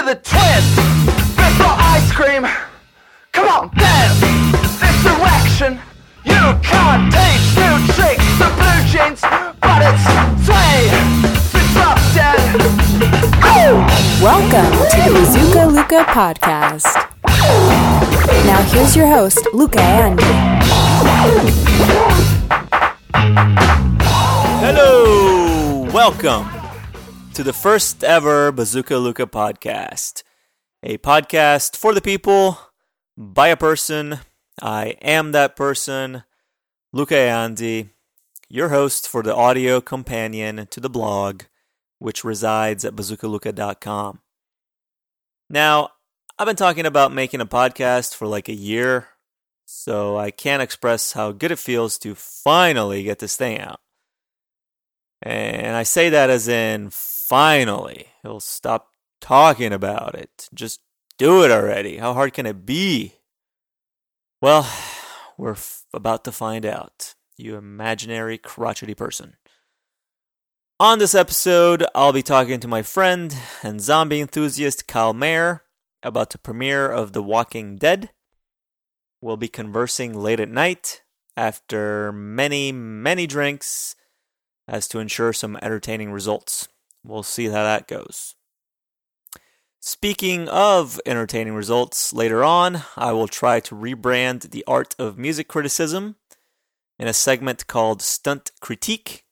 to the twist. Before ice cream. Come on, dance. This direction. You can't teach new tricks to blue jeans, but it's sway. Disruption. Oh! Welcome to the Bazooka Luca podcast. Now here's your host, Luca Andy. Hello, welcome to the first ever Bazooka Luca podcast, a podcast for the people by a person. I am that person, Luca Andy, your host for the audio companion to the blog, which resides at bazookaluca.com. Now, I've been talking about making a podcast for like a year, so I can't express how good it feels to finally get this thing out. And I say that as in finally. He'll stop talking about it. Just do it already. How hard can it be? Well, we're f- about to find out, you imaginary crotchety person. On this episode, I'll be talking to my friend and zombie enthusiast Kyle Mayer about the premiere of The Walking Dead. We'll be conversing late at night after many, many drinks as to ensure some entertaining results. We'll see how that goes. Speaking of entertaining results, later on, I will try to rebrand the art of music criticism in a segment called Stunt Critique.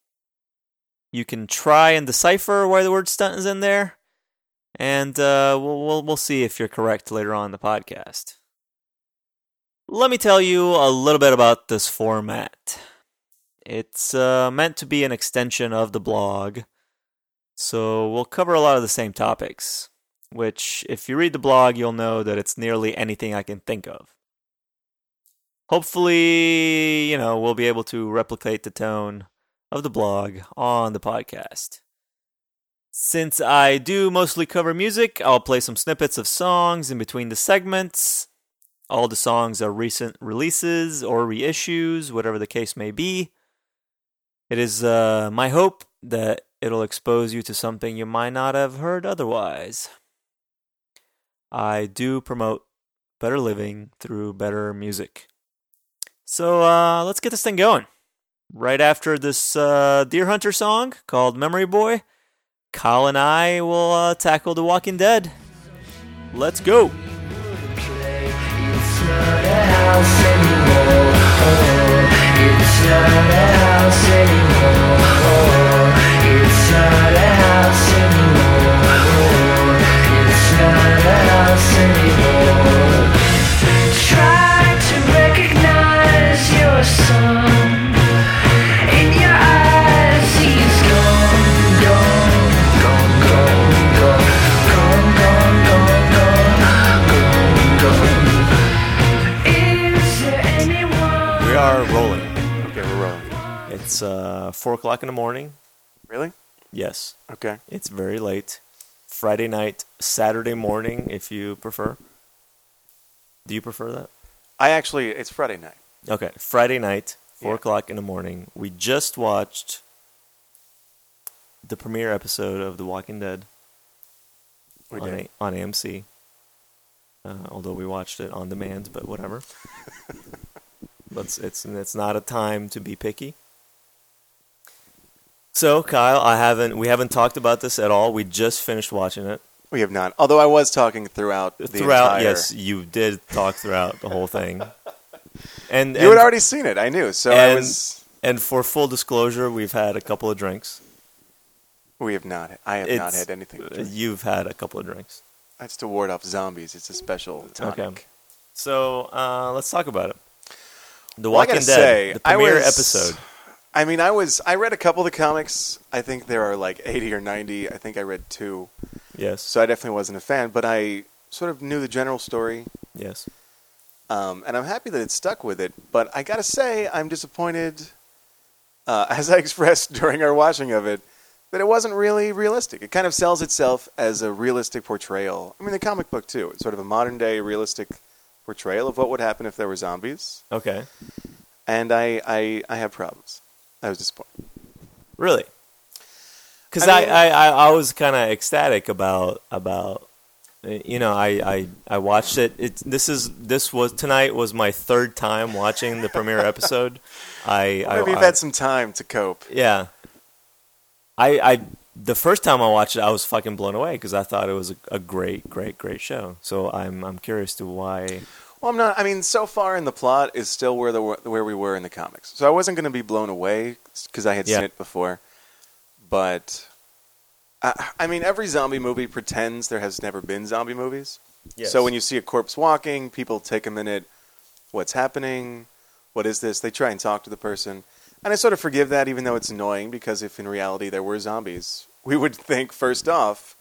You can try and decipher why the word stunt is in there, and uh, we'll, we'll, we'll see if you're correct later on in the podcast. Let me tell you a little bit about this format. It's uh, meant to be an extension of the blog, so we'll cover a lot of the same topics, which, if you read the blog, you'll know that it's nearly anything I can think of. Hopefully, you know, we'll be able to replicate the tone of the blog on the podcast. Since I do mostly cover music, I'll play some snippets of songs in between the segments. All the songs are recent releases or reissues, whatever the case may be. It is uh, my hope that it'll expose you to something you might not have heard otherwise. I do promote better living through better music. So uh, let's get this thing going. Right after this uh, Deerhunter song called Memory Boy, Kyle and I will uh, tackle The Walking Dead. Let's go! anymore. It's uh, 4 o'clock in the morning. Really? Yes, Okay. it's very late. Friday night, Saturday morning, if you prefer. Do you prefer that? I actually, it's Friday night. Okay, Friday night, four Yeah. o'clock in the morning. We just watched the premiere episode of The Walking Dead We on. A- on AMC. Uh, although we watched it on demand, but whatever. but it's it's not a time to be picky. So Kyle, I haven't we haven't talked about this at all. We just finished watching it. We have not. Although I was talking throughout the throughout, entire. yes, you did talk throughout the whole thing. And You had already seen it. I knew. So I and- was. And for full disclosure, we've had a couple of drinks. We have not. I have not had anything. You've had a couple of drinks. That's to ward off zombies. It's a special tonic. Okay. So uh, let's talk about it. The Well, I Walking Dead, say, the I premiere was- episode. I mean, I was. I read a couple of the comics. I think there are like eighty or ninety. I think I read two. Yes, So I definitely wasn't a fan, but I sort of knew the general story. yes. Um, and I'm happy that it stuck with it. But I gotta say, I'm disappointed, uh, as I expressed during our watching of it, that it wasn't really realistic. It kind of sells itself as a realistic portrayal. I mean, the comic book too. It's sort of a modern day realistic portrayal of what would happen if there were zombies. Okay. And I, I, I have problems. I was disappointed. Really? Because I I, mean- I, I, I was kind of ecstatic about about You know, I, I, I watched it. It this is this was tonight was my third time watching the premiere episode. I I, Maybe you've I- had some time to cope. yeah. I I the first time I watched it, I was fucking blown away because I thought it was a, a great, great, great show. So I'm I'm curious to why. Well, I'm not. I mean, so far in the plot is still where the where we were in the comics. So I wasn't going to be blown away because I had Yeah. seen it before. But I, I mean, every zombie movie pretends there has never been zombie movies. So when you see a corpse walking, people take a minute. What's happening? What is this? They try and talk to the person, and I sort of forgive that, even though it's annoying. Because if in reality there were zombies, we would think first off,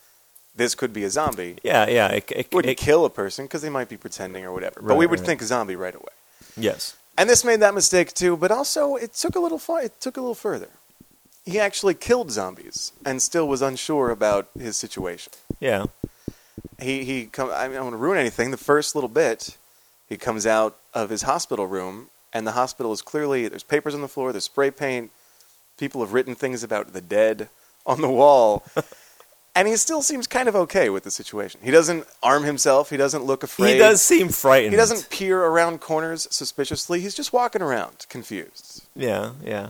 this could be a zombie yeah, yeah, it, it, wouldn't it- kill a person because they might be pretending or whatever. but we would right. think zombie right away. yes, And this made that mistake too, but also it took a little far. It took a little further. He actually killed zombies and still was unsure about his situation. yeah, He he come. I, mean, I don't want to ruin anything. The first little bit, he comes out of his hospital room, and the hospital is clearly there's papers on the floor, there's spray paint. People have written things about the dead on the wall. And he still seems kind of okay with the situation. He doesn't arm himself. He doesn't look afraid. he does seem frightened. He doesn't peer around corners suspiciously. He's just walking around, confused. Yeah, yeah.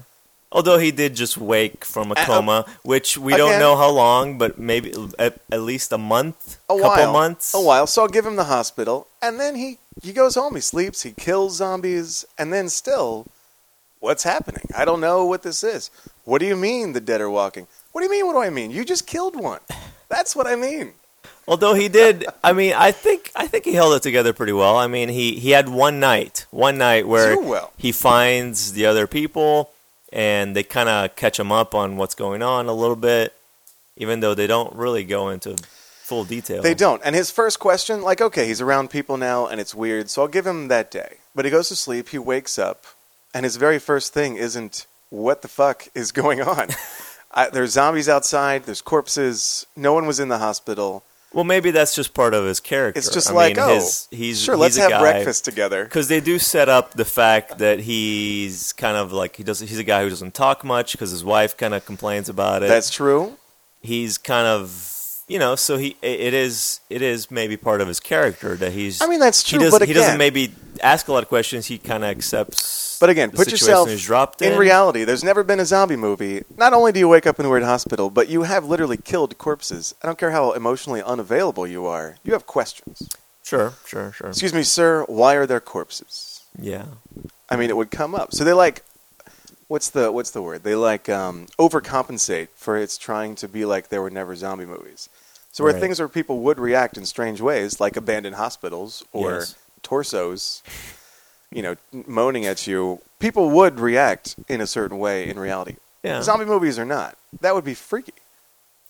Although he did just wake from a Uh, coma, which we again- don't know how long, but maybe at, at least a month, A couple while, months. a while. So I'll give him the hospital, and then he he goes home. He sleeps. He kills zombies, and then still, what's happening? I don't know what this is. What do you mean the dead are walking? What do you mean? What do I mean? You just killed one. That's what I mean. Although he did, I mean, I think I think he held it together pretty well. I mean, he he had one night, one night where well. he finds the other people, and they kind of catch him up on what's going on a little bit, even though they don't really go into full detail. They don't. And his first question, like, okay, he's around people now, and it's weird, so I'll give him that day. But he goes to sleep. He wakes up, and his very first thing isn't what the fuck is going on. I, there's zombies outside. There's corpses. No one was in the hospital. Well, maybe that's just part of his character. It's just I like, mean, oh, his, he's sure, he's let's have guy- breakfast together. because they do set up the fact that he's kind of like he does. He's a guy who doesn't talk much because his wife kind of complains about it. That's true. he's kind of you know. So he it is it is maybe part of his character that he's. I mean, that's he true, does- but he doesn't maybe ask a lot of questions. He kind of accepts. But again, put yourself in in. reality. There's never been a zombie movie. Not only do you wake up in a weird hospital, but you have literally killed corpses. I don't care how emotionally unavailable you are. You have questions. Sure, sure, sure. Excuse me, sir. Why are there corpses? Yeah, I mean, it would come up. So they like, what's the what's the word? They like um, overcompensate for it's trying to be like there were never zombie movies. So where Right. things where people would react in strange ways, like abandoned hospitals or Yes. torsos, you know, moaning at you, people would react in a certain way in reality. yeah. Zombie movies are not. That would be freaky.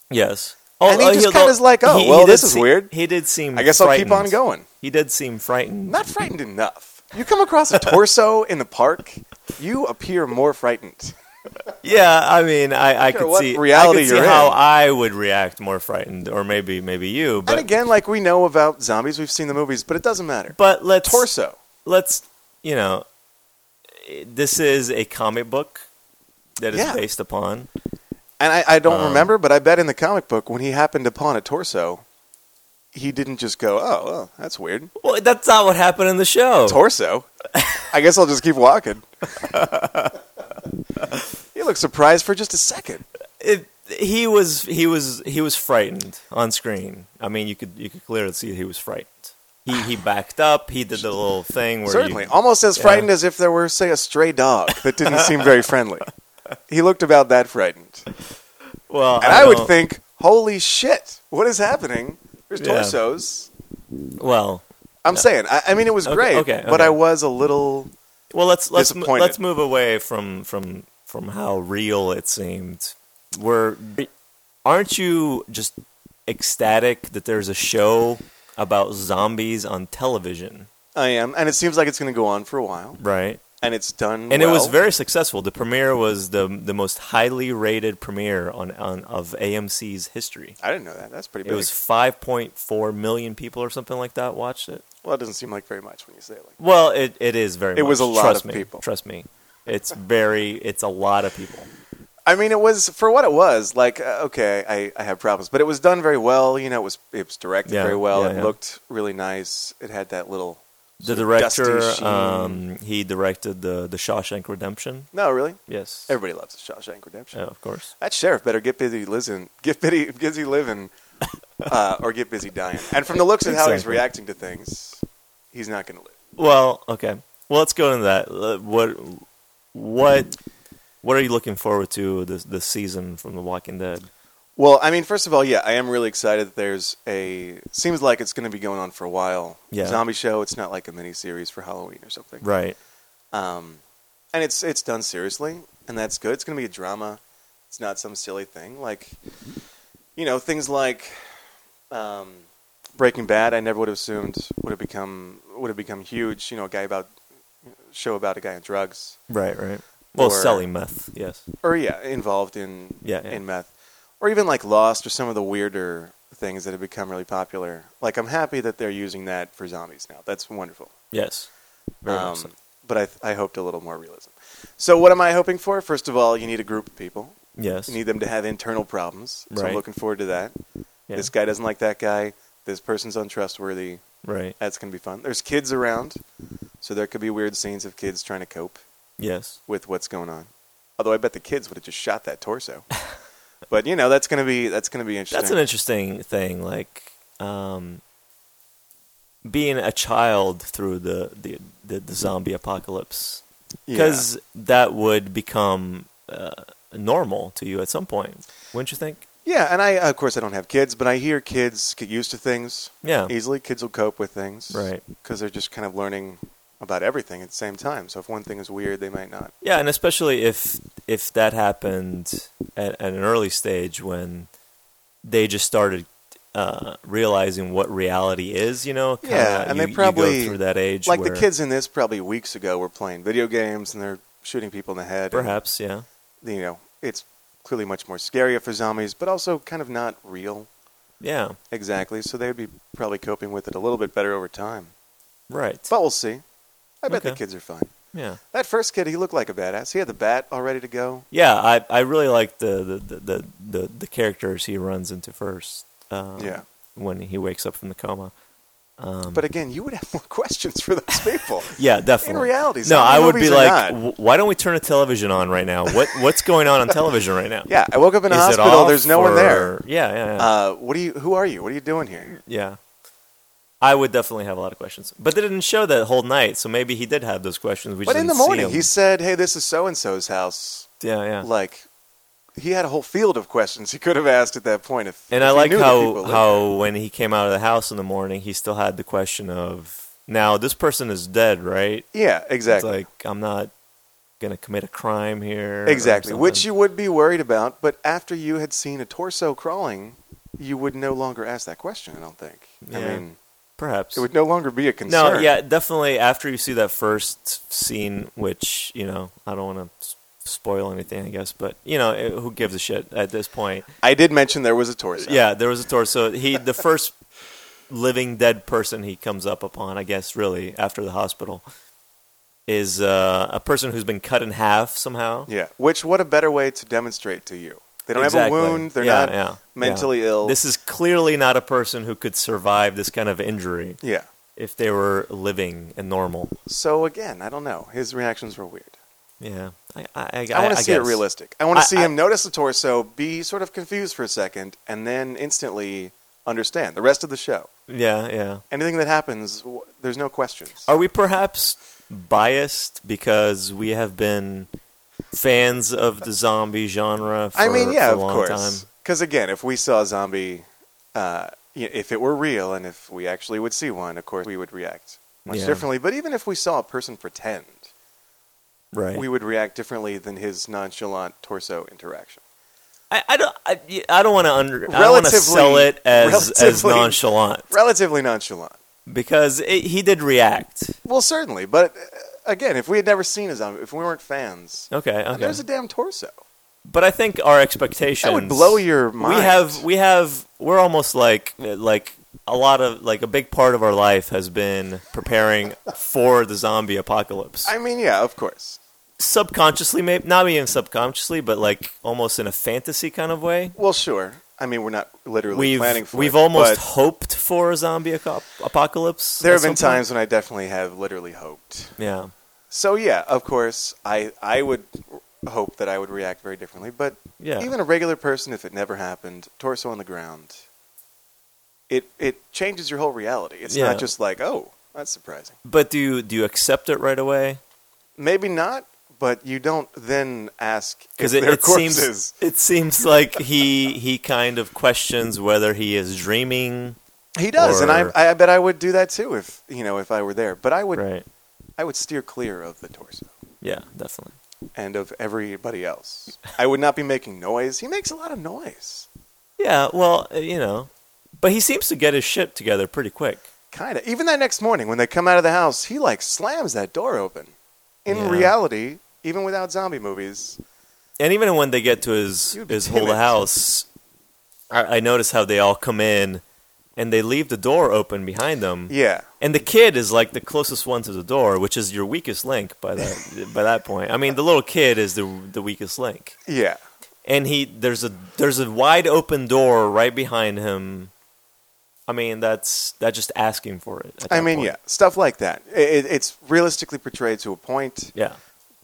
yes. And he just kinda is like, oh, he- well, he this is weird. He did seem. I guess I'll keep on going. He did seem frightened. Not frightened enough. You come across a torso in the park, you appear more frightened. Yeah, I mean, I, I could what see reality I could see you're how in. I would react more frightened, or maybe maybe you. But and again, like we know about zombies, we've seen the movies, but it doesn't matter. but let's Torso. let's you know, this is a comic book that is Yeah. based upon. And I, I don't Um, remember, but I bet in the comic book, when he happened upon a torso, he didn't just go, oh, well, that's weird. Well, that's not what happened in the show. Torso? I guess I'll just keep walking. he looked surprised for just a second. It, he was he was he was frightened on screen. I mean, you could you could clearly see he was frightened. He he backed up. He did the little thing where Certainly. you, Almost as Yeah. frightened as if there were, say, a stray dog that didn't seem very friendly. He looked about that frightened. well, And I, would think, holy shit, what is happening? There's Yeah. torsos. well. I'm saying, I, I mean, it was Okay, great, okay, but okay. I was a little. Well, let's let's mo- Disappointed. let's move away from from from how real it seemed. We're aren't you just ecstatic that there's a show about zombies on television, I am, and it seems like it's going to go on for a while, right? And it's done. And it was very successful. The premiere was the the most highly rated premiere on, on of AMC's history. I didn't know that. That's pretty Big. It was 5.4 million people or something like that watched it. well, it doesn't seem like very much when you say it like. Well, it, it is very. It much. was a lot Trust of me. people. Trust me. It's very. It's a lot of people. I mean, it was for what it was. Like, uh, okay, I, I have problems, but it was done very well. You know, it was it was directed Yeah, very well. yeah, it yeah. looked really nice. It had that little The sort of dusty director, um, he directed the the Shawshank Redemption. no, really, Yes. everybody loves the Shawshank Redemption. Yeah, of course. That sheriff better get busy living, get busy, busy living, uh, or get busy dying. And from the looks of how he's reacting to things, he's not going to live. Well, okay. Well, let's go into that. Uh, What what what are you looking forward to this this season from The Walking Dead? Well, I mean, first of all, yeah, I am really excited. that There's a seems like it's going to be going on for a while. Yeah. Zombie show. It's not like a mini series for Halloween or something. Right. Um, and it's it's done seriously, and that's good. It's going to be a drama. It's not some silly thing like, you know, things like um, Breaking Bad. I never would have assumed would have become would have become huge. You know, a guy about show about a guy on drugs, Right, right. Well, Or- selling meth, yes. or yeah, involved in Yeah, yeah. in meth, or even like Lost, or some of the weirder things that have become really popular. Like, I'm happy that they're using that for zombies now. That's wonderful. Yes. Very Um, so. but I, I hoped a little more realism. So, what am I hoping for? First of all, you need a group of people. Yes. You need them to have internal problems. So, Right. I'm looking forward to that. Yeah. This guy doesn't like that guy. This person's untrustworthy. Right. That's going to be fun. There's kids around, so there could be weird scenes of kids trying to cope Yes. with what's going on. Although I bet the kids would have just shot that torso. but you know, that's going to be that's to be interesting. That's an interesting thing. Like, um, being a child through the the, the, the zombie apocalypse, Yeah. because that would become uh, normal to you at some point, wouldn't you think? Yeah, and I of course I don't have kids, but I hear kids get used to things Yeah. easily. Kids will cope with things, Right. Because they're just kind of learning about everything at the same time. So if one thing is weird, they might not. Yeah, and especially if if that happened at, at an early stage when they just started uh, realizing what reality is, you know. kinda- Yeah, and you- they probably go through that age, Like the kids in this, probably weeks ago, were playing video games and they're shooting people in the head. and, Perhaps, yeah, you know, it's clearly much more scary for zombies, but also kind of not real yeah, exactly. So they would be probably coping with it a little bit better over time. right, But we'll see. I bet the kids are fine. yeah. That first kid, he looked like a badass. He had the bat all ready to go. Yeah, I, I really like the the, the, the, the characters he runs into first. Um, Yeah. When he wakes up from the coma. Um, But again, you would have more questions for those people. yeah, definitely. In reality, no, I would be like, "W- why don't we turn the television on right now? What what's going on on television right now? yeah, I woke up in a hospital. There's no one there. Yeah, yeah, yeah. Uh, what do you? Who are you? What are you doing here? yeah. I would definitely have a lot of questions, but they didn't show that whole night, so maybe he did have those questions. We But in the morning, he said, "Hey, this is so and so's house." yeah, yeah. Like, he had a whole field of questions he could have asked at that point. If And if I like how how when he came out of the house in the morning, he still had the question of now this person is dead, right? yeah, exactly, It's like I'm not gonna commit a crime here. exactly. Which you would be worried about, but after you had seen a torso crawling, you would no longer ask that question. I don't think. I mean, perhaps it would no longer be a concern. no, yeah, definitely. After you see that first scene, which you know, I don't want to spoil anything, I guess, but you know, it, who gives a shit at this point? I did mention there was a torso. Yeah, there was a torso. He the first living dead person he comes up upon, I guess, really after the hospital, is uh, a person who's been cut in half somehow. Yeah. Which, what a better way to demonstrate to you? They don't Exactly. have a wound. They're Yeah, not yeah, mentally yeah. ill. This is clearly not a person who could survive this kind of injury yeah. if they were living and normal. So again, I don't know. His reactions were weird. Yeah, I, I, I, I, want to see it guess. realistic. I want to see him notice the torso, be sort of confused for a second, and then instantly understand the rest of the show. Yeah, yeah. Anything that happens, there's no questions. Are we perhaps biased because we have been fans of the zombie genre for, I mean, yeah, of a long course. time? Because again, if we saw a zombie, uh, if it were real, and if we actually would see one, of course we would react much Yeah. differently. But even if we saw a person pretend, Right. we would react differently than his nonchalant torso interaction. I, I don't. I, I don't want to under. I want to sell it as as nonchalant Relatively nonchalant. because it, he did react. Well, certainly, but uh, again, if we had never seen a zombie, if we weren't fans, Okay. Uh, okay. there's a damn torso. But I think our expectations That would blow your mind. We have we have we're almost like like a lot of like a big part of our life has been preparing for the zombie apocalypse. I mean, yeah, of course. subconsciously, maybe not even subconsciously, but like almost in a fantasy kind of way. Well, sure. I mean, we're not literally We've planning for we've it, almost but hoped for a zombie aco- apocalypse. there have been point. times when I definitely have literally hoped. Yeah, So yeah, of course, I I would hope that I would react very differently. But yeah. even a regular person, if it never happened, torso on the ground, it it changes your whole reality. It's Yeah. not just like, oh, that's surprising. but do you do you accept it right away? Maybe not, but you don't then ask Because it, it seems it seems like he he kind of questions whether he is dreaming. he does, and I I bet I would do that too if you know if I were there. But I would Right. I would steer clear of the torso. Yeah, definitely. and of everybody else. I would not be making noise. He makes a lot of noise. Yeah, well, uh, you know, but he seems to get his shit together pretty quick. Kind of. Even that next morning when they come out of the house, he like slams that door open. In Yeah. reality, even without zombie movies, And even when they get to his You'd be his whole timid. house, I, I notice how they all come in and they leave the door open behind them. yeah. And the kid is like the closest one to the door, which is your weakest link by that by that point. I mean, the little kid is the the weakest link. Yeah. And he there's a there's a wide open door right behind him. I mean, that's that's just asking for it. I mean, point. yeah, stuff like that. It, it's realistically portrayed to a point, Yeah.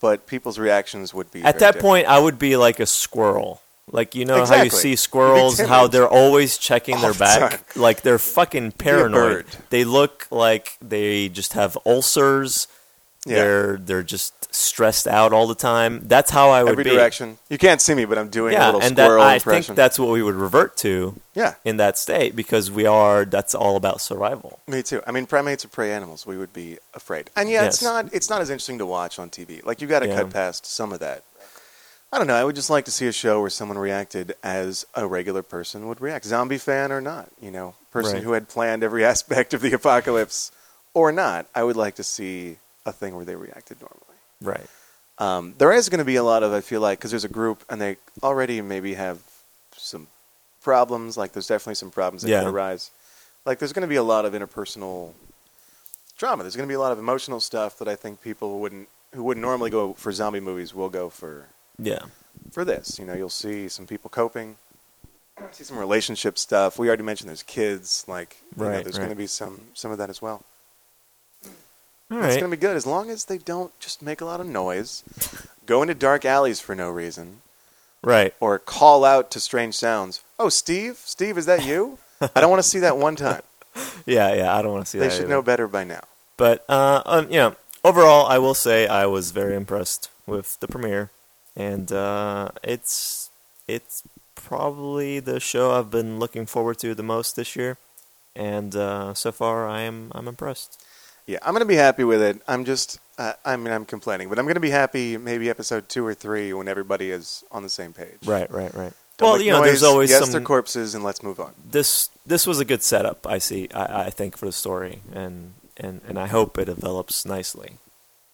but people's reactions would be At that different. point, I would be like a squirrel. Like you know how you see squirrels, how they're always checking All their the back, like they're fucking paranoid. They look like they just have ulcers. Yeah. They're they're just stressed out all the time. That's how I would every be. direction. You can't see me, but I'm doing a Yeah, little and that, squirrel I impression. think that's what we would revert to yeah, in that state because we are. That's all about survival. me too. I mean, primates are prey animals. We would be afraid. And yeah, it's Yes. not it's not as interesting to watch on TV. Like you got to Yeah. cut past some of that. I don't know. I would just like to see a show where someone reacted as a regular person would react, zombie fan or not. You know, person Right. who had planned every aspect of the apocalypse or not. I would like to see a thing where they reacted normally. Right. Um, there is going to be a lot of, I feel like, because there's a group and they already maybe have some problems. Like, there's definitely some problems that Yeah. could arise. Like, there's going to be a lot of interpersonal drama. There's going to be a lot of emotional stuff that I think people wouldn't, who wouldn't normally go for zombie movies, will go for Yeah. for this. You know, you'll see some people coping, see some relationship stuff. We already mentioned there's kids. Like, you know, Right, there's right. going to be some some of that as well. All It's right. going to be good as long as they don't just make a lot of noise, go into dark alleys for no reason, Right. or call out to strange sounds. Oh, Steve, Steve, is that you? I don't want to see that one time. Yeah. Yeah. I don't want to see They that. They should either. know better by now. But uh, um, you know, overall, I will say I was very impressed with the premiere, and uh, it's it's probably the show I've been looking forward to the most this year, and uh, so far I am I'm impressed. Yeah, I'm going to be happy with it. I'm just, uh, I mean, I'm complaining, but I'm going to be happy maybe episode two or three when everybody is on the same page. Right, right, right. Don't well, you know, there's always yes, some. they're corpses, and let's move on. this this was a good setup. I see. I, I think for the story, and and and I hope it develops nicely.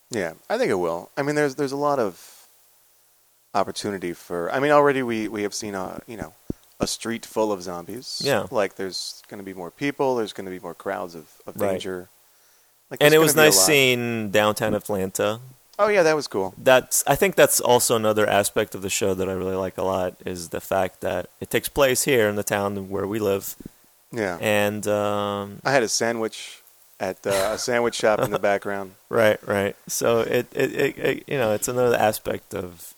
Yeah, I think it will. I mean, there's there's a lot of opportunity for. I mean, already we we have seen a you know a street full of zombies. Yeah. like there's going to be more people. There's going to be more crowds of, of Right. danger. Like, And it was gonna be a nice seeing downtown Atlanta. Oh yeah, that was cool. that's I think that's also another aspect of the show that I really like a lot is the fact that it takes place here in the town where we live, Yeah, and um, I had a sandwich at uh, a sandwich shop in the background. right, right. So it, it, it, it you know it's another aspect of,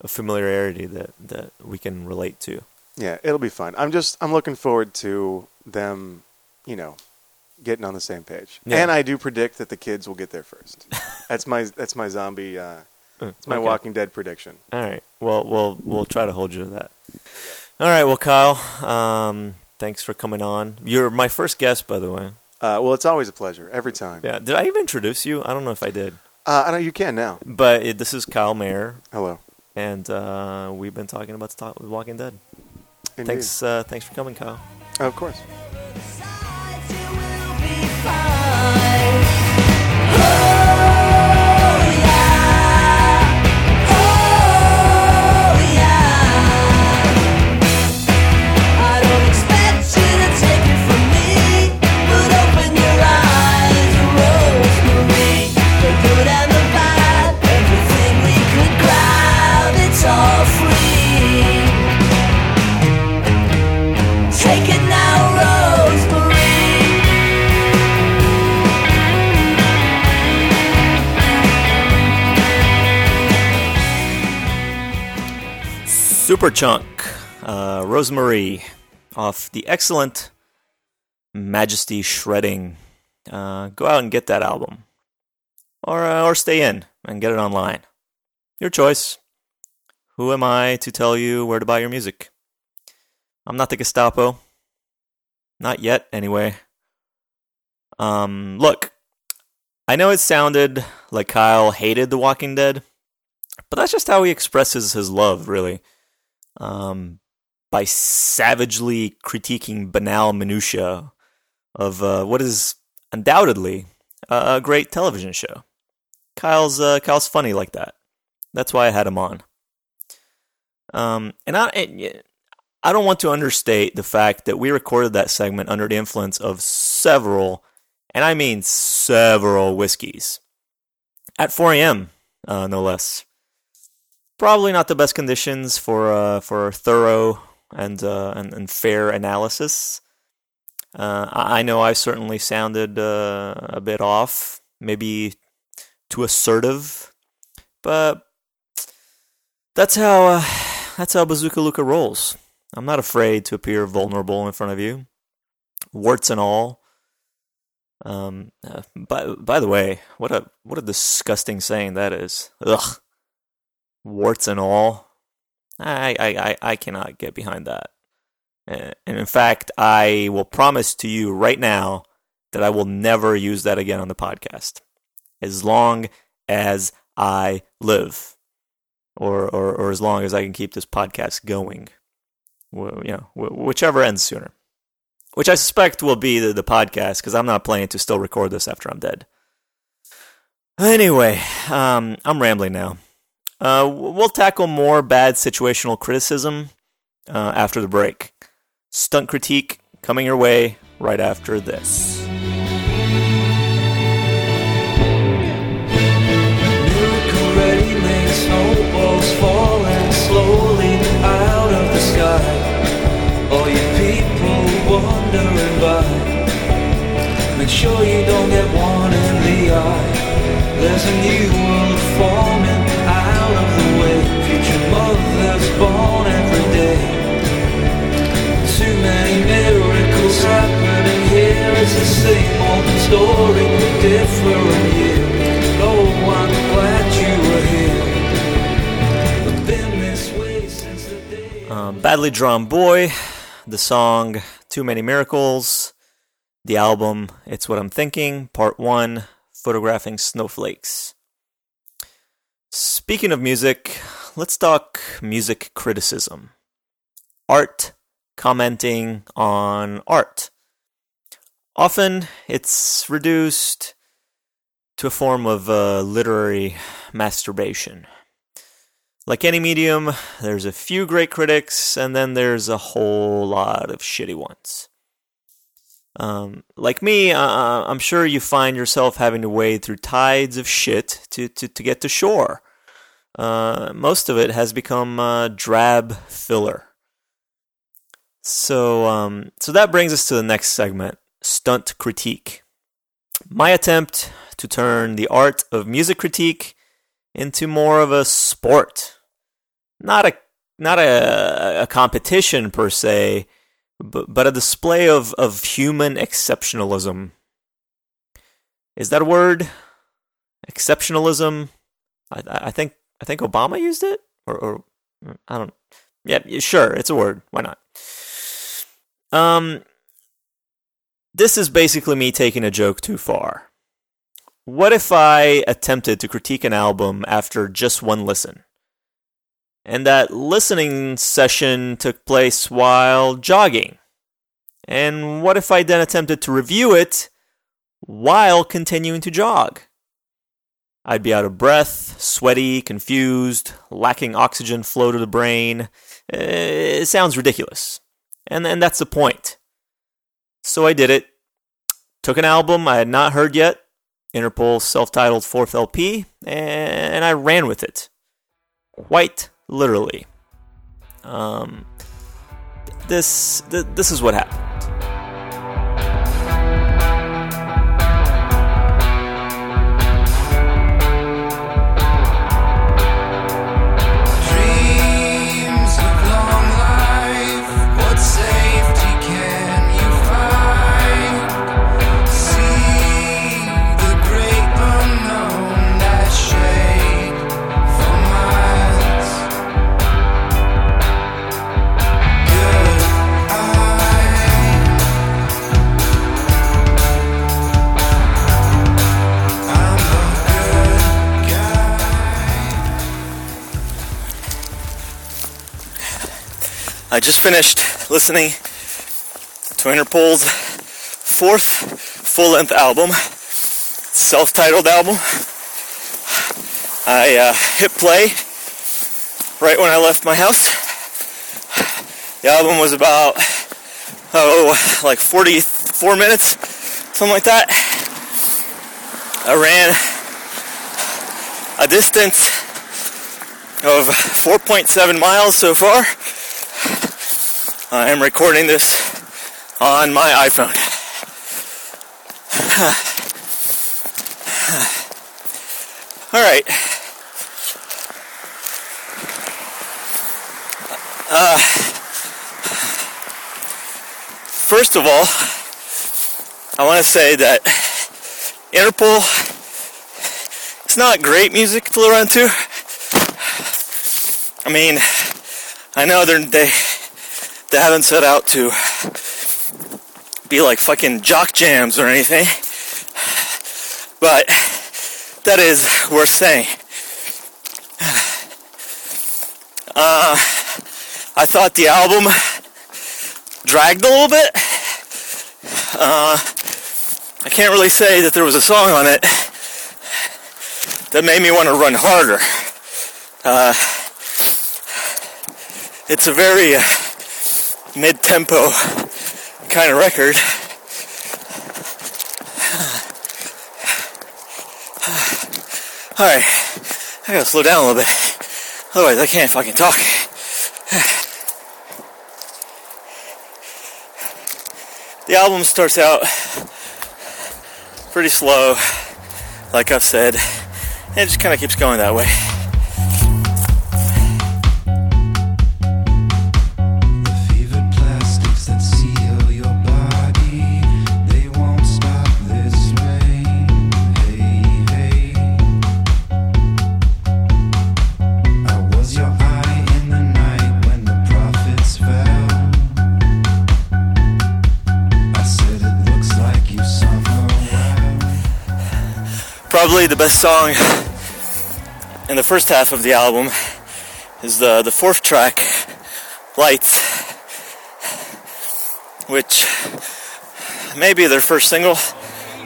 of familiarity that that we can relate to. Yeah, it'll be fun. I'm just I'm looking forward to them, you know, getting on the same page. Yeah. And I do predict that the kids will get there first. that's my that's my zombie. Uh, it's my Okay. Walking Dead prediction. All right. Well, we'll we'll try to hold you to that. All right. Well, Kyle, um, thanks for coming on. You're my first guest, by the way. Uh, well, it's always a pleasure every time. Yeah. Did I even introduce you? I don't know if I did. Uh, I know you can now. But it, this is Kyle Mayer, Hello. And uh, we've been talking about the Walking Dead. Indeed. Thanks, uh, thanks for coming, Kyle. Of course. Superchunk, uh, Rosemary, off the excellent Majesty Shredding. Uh, go out and get that album, or uh, or stay in and get it online. Your choice. Who am I to tell you where to buy your music? I'm not the Gestapo. Not yet, anyway. Um, look, I know it sounded like Kyle hated The Walking Dead, but that's just how he expresses his love, really. Um, by savagely critiquing banal minutia of uh, what is undoubtedly a great television show. Kyle's uh, Kyle's funny like that. That's why I had him on. Um, and I, and, I don't want to understate the fact that we recorded that segment under the influence of several, and I mean several whiskeys, at 4 a.m. Uh, no less. Probably not the best conditions for uh, for thorough and, uh, and and fair analysis. Uh, I know I certainly sounded uh, a bit off, maybe too assertive, but that's how uh, that's how Bazooka Luca rolls. I'm not afraid to appear vulnerable in front of you, warts and all. Um, uh, by by the way, what a what a disgusting saying that is. Ugh, warts and all. I I I, cannot get behind that. And in fact, I will promise to you right now that I will never use that again on the podcast, as long as I live, or or, or as long as I can keep this podcast going. Well, you know, whichever ends sooner. Which I suspect will be the, the podcast because I'm not planning to still record this after I'm dead. Anyway, um, I'm rambling now. Uh, we'll tackle more bad situational criticism uh, after the break. Stunt critique coming your way right after this. Sure you don't get one in the eye. There's a new world forming happening here. It's the same old story, different year. Oh, I'm glad you were here. Um, Badly Drawn Boy, the song Too Many Miracles, the album It's What I'm Thinking, Part 1, Photographing Snowflakes. Speaking of music, let's talk music criticism. Art commenting on art. Often it's reduced to a form of uh, literary masturbation. Like any medium, there's a few great critics, and then there's a whole lot of shitty ones. Um, like me, uh, I'm sure you find yourself having to wade through tides of shit to, to, to get to shore. Uh, most of it has become uh, drab filler. So, um, so that brings us to the next segment stunt critique. My attempt to turn the art of music critique into more of a sport. Not a not a, a competition per se, but, but a display of, of human exceptionalism. Is that a word? Exceptionalism? I, I think I think Obama used it, or, or I don't. Yeah, sure, it's a word. Why not? Um, this is basically me taking a joke too far. What if I attempted to critique an album after just one listen? And that listening session took place while jogging. And what if I then attempted to review it while continuing to jog? I'd be out of breath, sweaty, confused, lacking oxygen flow to the brain. Eh, It sounds ridiculous. And, and that's the point. So I did it. Took an album I had not heard yet, Interpol's self titled fourth LP, and I ran with it. Quite literally. Um, this, th- this is what happened. I just finished listening to Interpol's fourth full length album, self titled album. I uh, hit play right when I left my house. The album was about, oh, like 44 minutes, something like that. I ran a distance of 4.7 miles so far. I am recording this on my iPhone. All right. Uh, first of all, I want to say that Interpol is not great music to listen to. I mean, I know they're, they they haven't set out to be like fucking jock jams or anything, but that is worth saying. Uh, I thought the album dragged a little bit. Uh, I can't really say that there was a song on it that made me want to run harder. Uh, it's a very uh, mid-tempo kind of record. All right, I gotta slow down a little bit. Otherwise, I can't fucking talk. The album starts out pretty slow, like I've said, and it just kind of keeps going that way. The best song in the first half of the album is the the fourth track, "Lights," which may be their first single.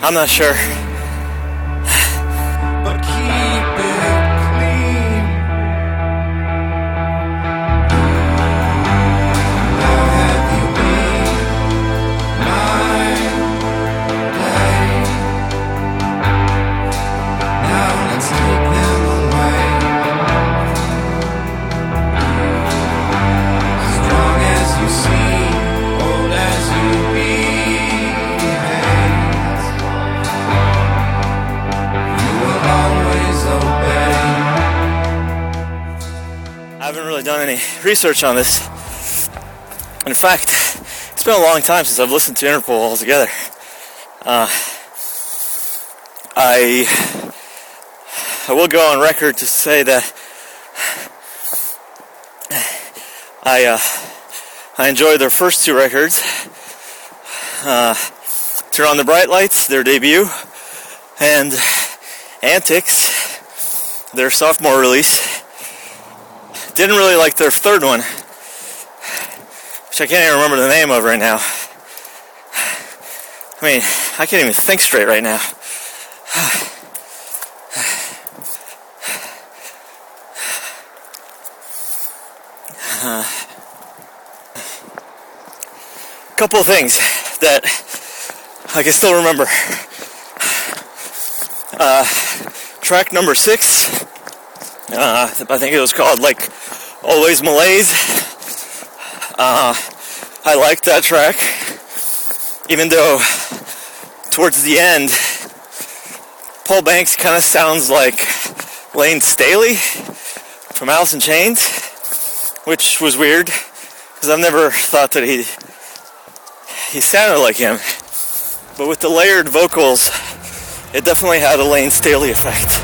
I'm not sure. Any research on this. In fact, it's been a long time since I've listened to Interpol altogether. Uh, I I will go on record to say that I uh, I enjoyed their first two records. Uh, Turn on the Bright Lights, their debut, and Antics, their sophomore release. Didn't really like their third one, which I can't even remember the name of right now. I mean, I can't even think straight right now. A couple of things that I can still remember. Uh, track number six, uh, I think it was called like Always Malaise. Uh, I liked that track, even though towards the end, Paul Banks kind of sounds like Layne Staley from Alice in Chains, which was weird because I've never thought that he he sounded like him. But with the layered vocals, it definitely had a Layne Staley effect.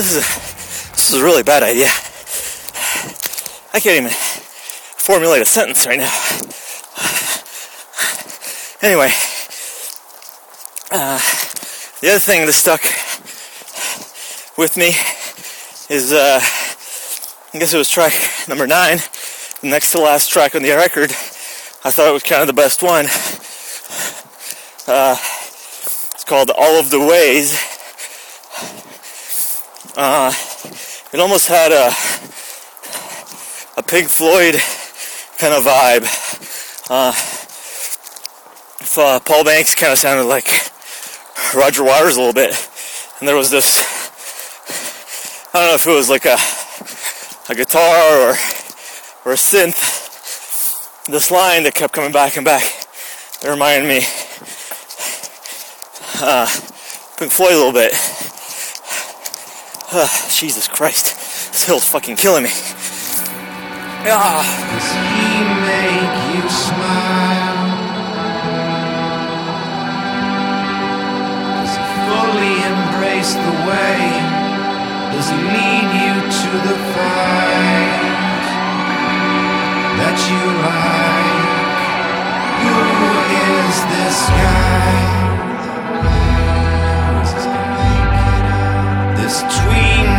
This is a this is a really bad idea. I can't even formulate a sentence right now. Anyway, uh, the other thing that stuck with me is, uh, I guess it was track number nine, the next to last track on the record. I thought it was kind of the best one. Uh, it's called All of the Ways. Uh, it almost had a a Pink Floyd kind of vibe. Uh, if, uh, Paul Banks kind of sounded like Roger Waters a little bit, and there was this. I don't know if it was like a a guitar or or a synth. This line that kept coming back and back. It reminded me uh, Pink Floyd a little bit. Uh, Jesus Christ, this hill's fucking killing me. Ah. Does he make you smile? Does he fully embrace the way? Does he lead you to the fight that you like? Who is this guy? This tween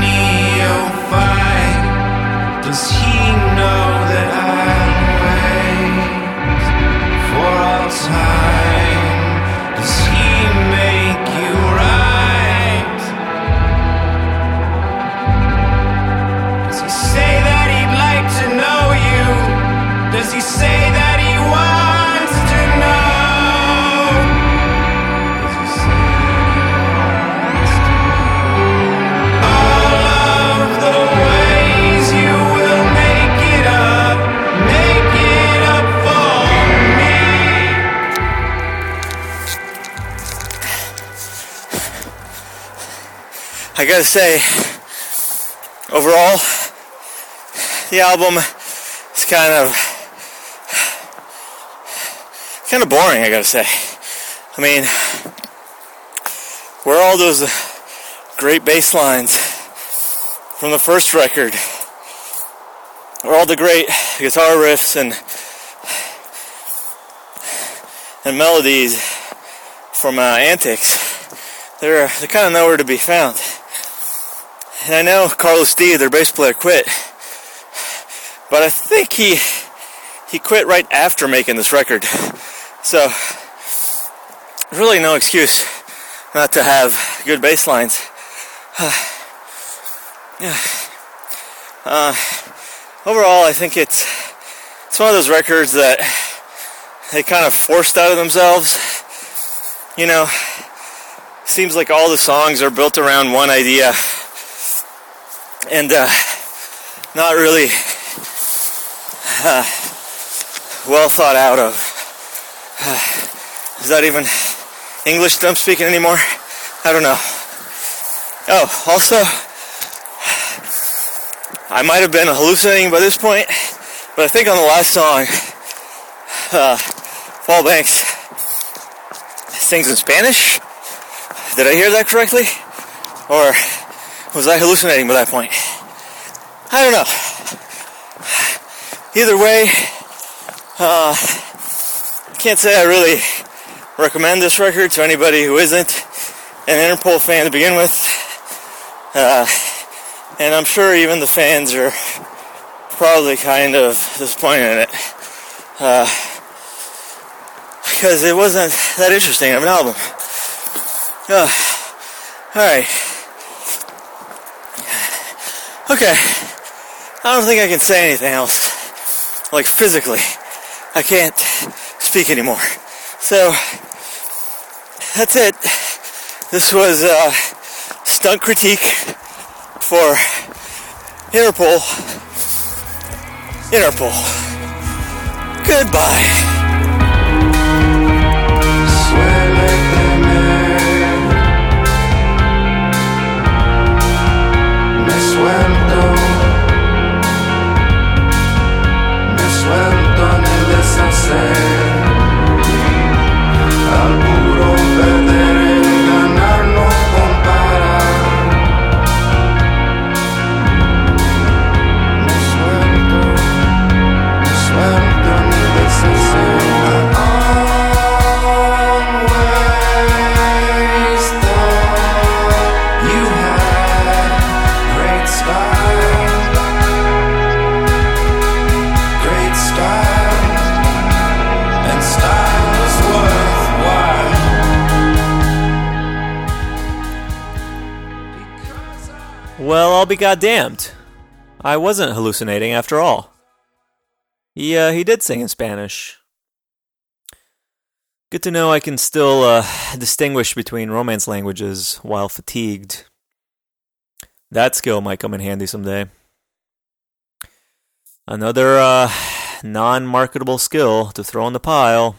I gotta say, overall, the album is kind of kind of boring. I gotta say. I mean, where are all those great bass lines from the first record? Where all the great guitar riffs and and melodies from uh, Antics? They're they're kind of nowhere to be found. And I know Carlos Steve, their bass player, quit. But I think he he quit right after making this record. So really no excuse not to have good bass lines. yeah. Uh, overall, I think it's it's one of those records that they kind of forced out of themselves. You know, seems like all the songs are built around one idea and uh, not really uh, well thought out of. is that even English that I'm speaking anymore? I don't know. Oh, also, I might have been hallucinating by this point, but I think on the last song, uh, Paul Banks sings in Spanish. Did I hear that correctly? Or was I hallucinating by that point? I don't know. Either way, uh, can't say I really recommend this record to anybody who isn't an Interpol fan to begin with. Uh, and I'm sure even the fans are probably kind of disappointed in it. Uh, because it wasn't that interesting of an album. Uh, Alright. Okay. I don't think I can say anything else. Like physically. I can't speak anymore. So, that's it. This was uh, stunt critique for Interpol. Interpol. Goodbye. Be goddamned. I wasn't hallucinating after all. He, uh, he did sing in Spanish. Good to know I can still uh, distinguish between Romance languages while fatigued. That skill might come in handy someday. Another uh, non marketable skill to throw in the pile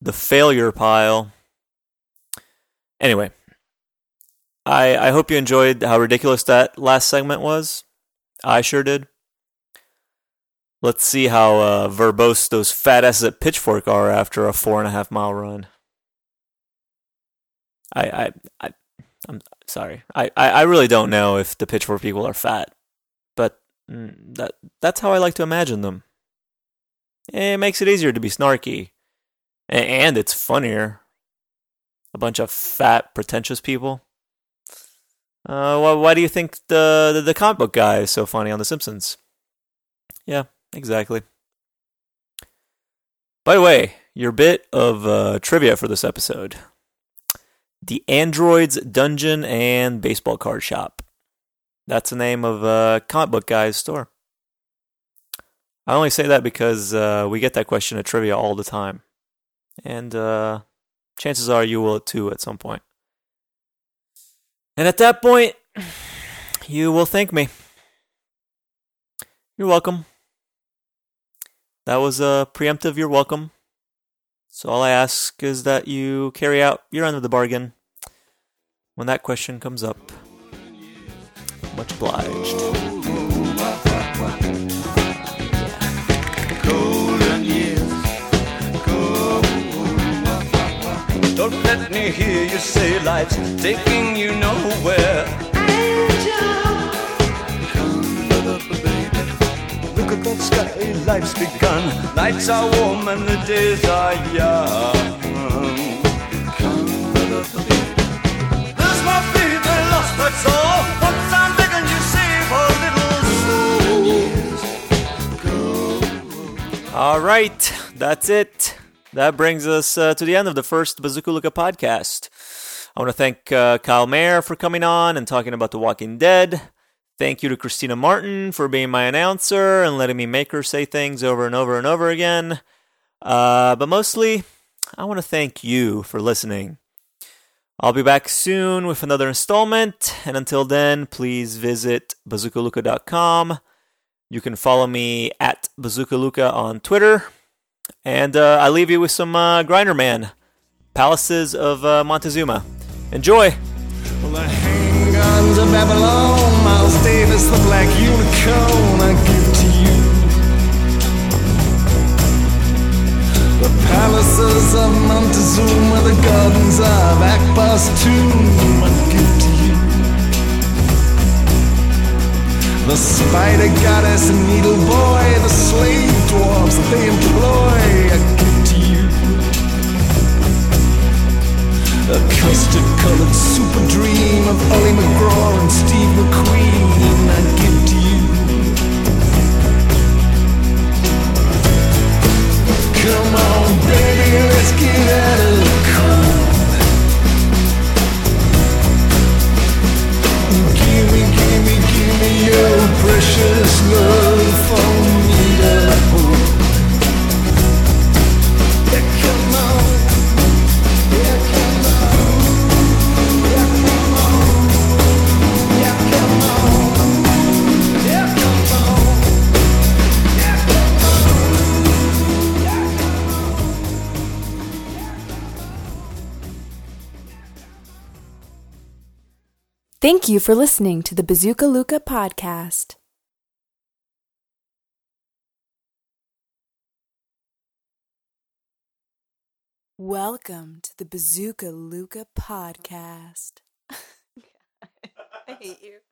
the failure pile. Anyway, I, I hope you enjoyed how ridiculous that last segment was. I sure did. Let's see how uh, verbose those fat asses at Pitchfork are after a four and a half mile run. I, I, I I'm sorry. I, I, I really don't know if the Pitchfork people are fat, but mm, that that's how I like to imagine them. It makes it easier to be snarky, and it's funnier. A bunch of fat, pretentious people. Uh, why, why do you think the, the the comic book guy is so funny on The Simpsons? Yeah, exactly. By the way, your bit of uh, trivia for this episode: the Androids Dungeon and Baseball Card Shop. That's the name of uh, comic book guy's store. I only say that because uh, we get that question at trivia all the time, and uh, chances are you will too at some point. And at that point, you will thank me. You're welcome. That was a preemptive you're welcome. So all I ask is that you carry out your end of the bargain when that question comes up. Much obliged. Me hear you say life's taking you nowhere. Look at that sky, life's begun. Nights are warm and the days are young. My baby lost, I'm you little soul. All right, that's it. That brings us uh, to the end of the first Bazookaluca podcast. I want to thank uh, Kyle Mayer for coming on and talking about The Walking Dead. Thank you to Christina Martin for being my announcer and letting me make her say things over and over and over again. Uh, but mostly, I want to thank you for listening. I'll be back soon with another installment, and until then, please visit bazookaluca.com. You can follow me at bazookaluca on Twitter. And uh, I leave you with some uh, Grinderman, Palaces of uh, Montezuma. Enjoy! Well, Babylon, Miles Davis, the black unicorn, I give to you. The palaces of Montezuma, the gardens of Akbar's tomb, I give The spider goddess needle boy, the slave dwarfs that they employ, I give to you. A custard colored super dream of Ollie McGraw and Steve McQueen I give to you. Come on, baby, let's get out of the cold. Give me, your precious love for me Thank you for listening to the Bazookaluca podcast. Welcome to the Bazookaluca podcast. I hate you.